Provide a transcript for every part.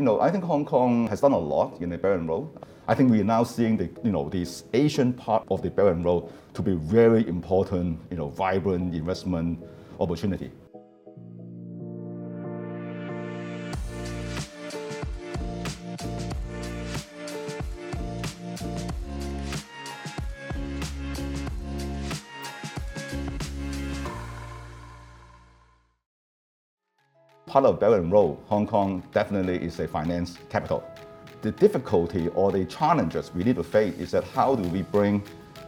You know, I think Hong Kong has done a lot in the Belt and Road. I think we are now seeing the, you know, this Asian part of the Belt and Road to be very important, you know, vibrant investment opportunity. Part of Belt and Road, Hong Kong definitely is a finance capital. The difficulty or the challenges we need to face is that how do we bring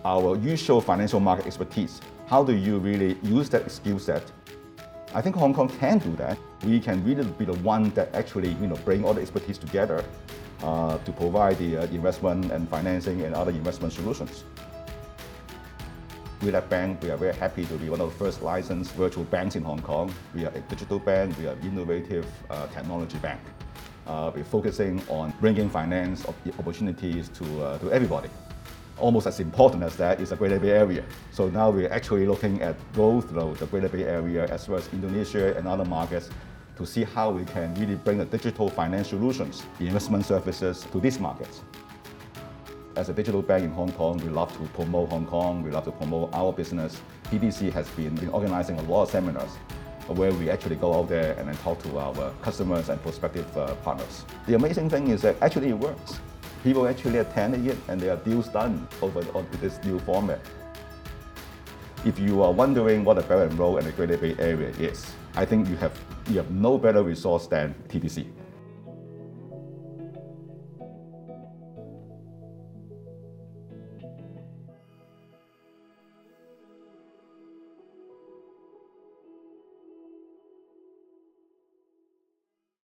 our usual financial market expertise? How do you really use that skill set? I think Hong Kong can do that. We can really be the one that actually you know bring all the expertise together uh, to provide the uh, investment and financing and other investment solutions. WeLab Bank, we are very happy to be one of the first licensed virtual banks in Hong Kong. We are a digital bank, we are an innovative uh, technology bank. Uh, we're focusing on bringing finance opportunities to, uh, to everybody. Almost as important as that is the Greater Bay Area. So now we're actually looking at both the Greater Bay Area as well as Indonesia and other markets to see how we can really bring the digital finance solutions, investment services to these markets. As a digital bank in Hong Kong, we love to promote Hong Kong, we love to promote our business. TDC has been, been organizing a lot of seminars where we actually go out there and then talk to our customers and prospective uh, partners. The amazing thing is that actually it works. People actually attend it and there are deals done over on this new format. If you are wondering what the and Road and the Greater Bay Area is, I think you have, you have no better resource than TDC.